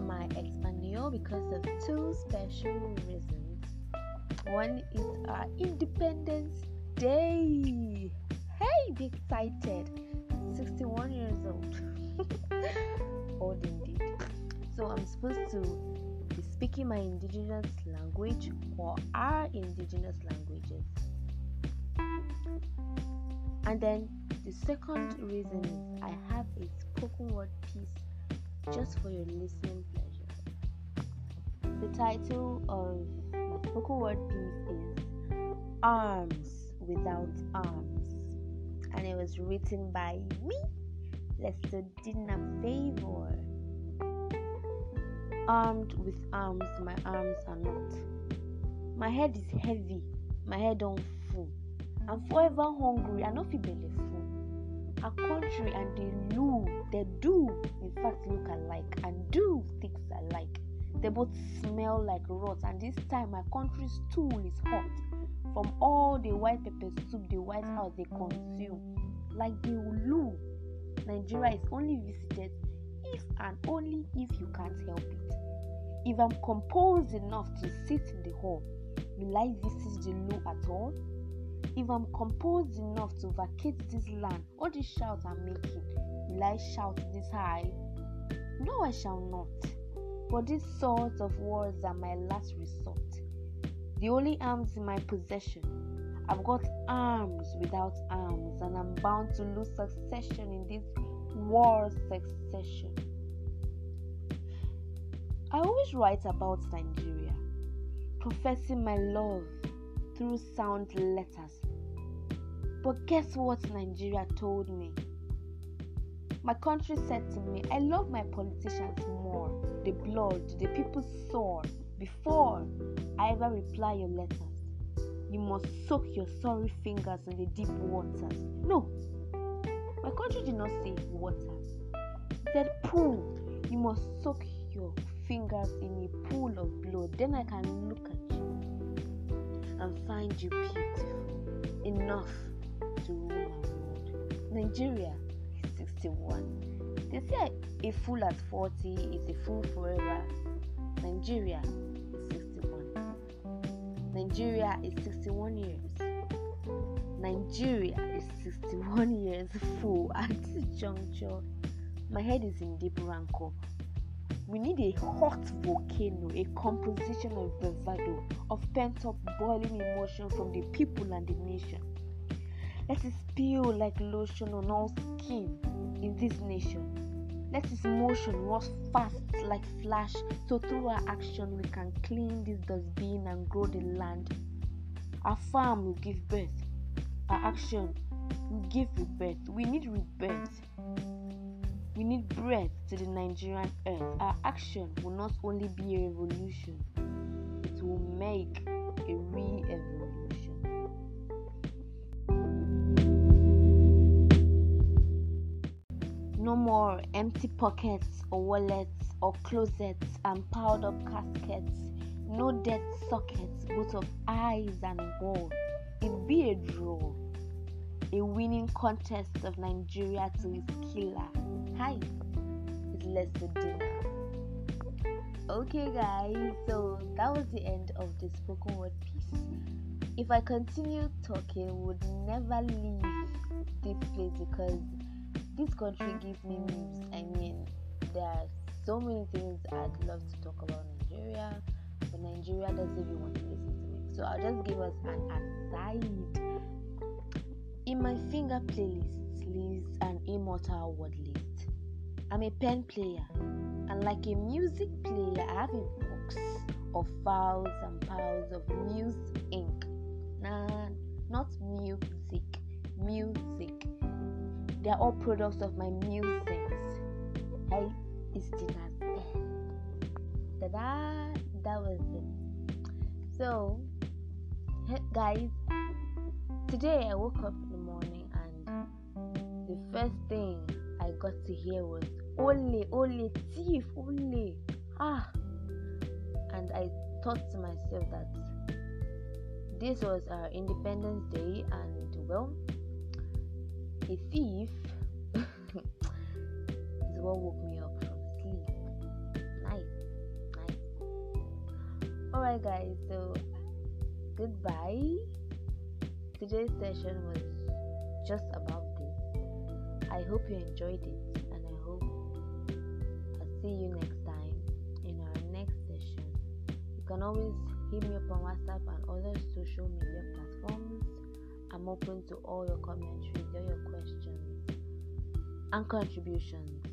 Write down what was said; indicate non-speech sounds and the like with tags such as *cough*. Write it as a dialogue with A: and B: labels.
A: my Espanol because of two special reasons. One is our Independence Day. Hey, be excited! 61 years old. *laughs* old indeed. So I'm supposed to be speaking my indigenous language or our indigenous languages. And then the second reason is I have a spoken word piece just for your listening pleasure. The title of my spoken word piece is Arms Without Arms, and it was written by me, Lester Dina Favor. Armed with arms, my arms are not. My head is heavy, my head don't full. I'm forever hungry, I no fit full. Our country and the loo, they do in fact look alike and do things alike. They both smell like rot, and this time my country's stool is hot from all the white pepper soup the White House they consume. Like the loo, Nigeria is only visited if and only if you can't help it. If I'm composed enough to sit in the hall, will I visit the loo at all? If I'm composed enough to vacate this land, all these shouts I'm making, will I shout this high? No, I shall not. But these sorts of words are my last resort. The only arms in my possession. I've got arms without arms, and I'm bound to lose succession in this war succession. I always write about Nigeria, professing my love through sound letters. But guess what Nigeria told me? My country said to me, I love my politicians more, the blood, the people's soul, before I ever reply your letters. You must soak your sorry fingers in the deep waters. No, my country did not say waters. It said pool. You must soak your fingers in a pool of blood. Then I can look at you and find you beautiful enough to rule my world. Nigeria is 61. They say a fool at 40 is a fool forever. Nigeria is 61. Nigeria is 61 years. Nigeria is 61 years *laughs* full at this juncture. My head is in deep rancor. We need a hot volcano, a composition of bravado, of pent up boiling emotion from the people and the nation. Let it spill like lotion on all skin in this nation. Let its motion rush fast like flash, so through our action we can clean this dustbin and grow the land. Our farm will give birth. Our action will give rebirth. We need rebirth. We need breath to the Nigerian earth. Our action will not only be a revolution, it will make a re evolution. No more empty pockets or wallets or closets and piled up caskets. No dead sockets, both of eyes and ball. It be a draw. A winning contest of Nigeria to its killer. Hi, it's Lesodina. Okay, guys, so that was the end of the spoken word piece. If I continue talking, would never leave this place because this country gives me news. I mean, there are so many things I'd love to talk about Nigeria, but Nigeria doesn't even want to listen to me. So I'll just give us an aside. In my finger playlist lives an immortal word list. I'm a pen player, and like a music player, I have a box of files and piles of muse ink. Nah, not music, music. They're all products of my musings. Hey, it's Dina's Ta-da! That was it. So, guys, today I woke up the first thing I got to hear was Ole, Ole, thief, Ole. Ah! And I thought to myself that this was our Independence Day, and well, a thief *laughs* is what woke me up from sleep. Nice. nice. Alright, guys, so goodbye. Today's session was just about. I hope you enjoyed it, and I hope I'll see you next time in our next session. You can always hit me up on WhatsApp and other social media platforms. I'm open to all your commentaries, all your questions, and contributions.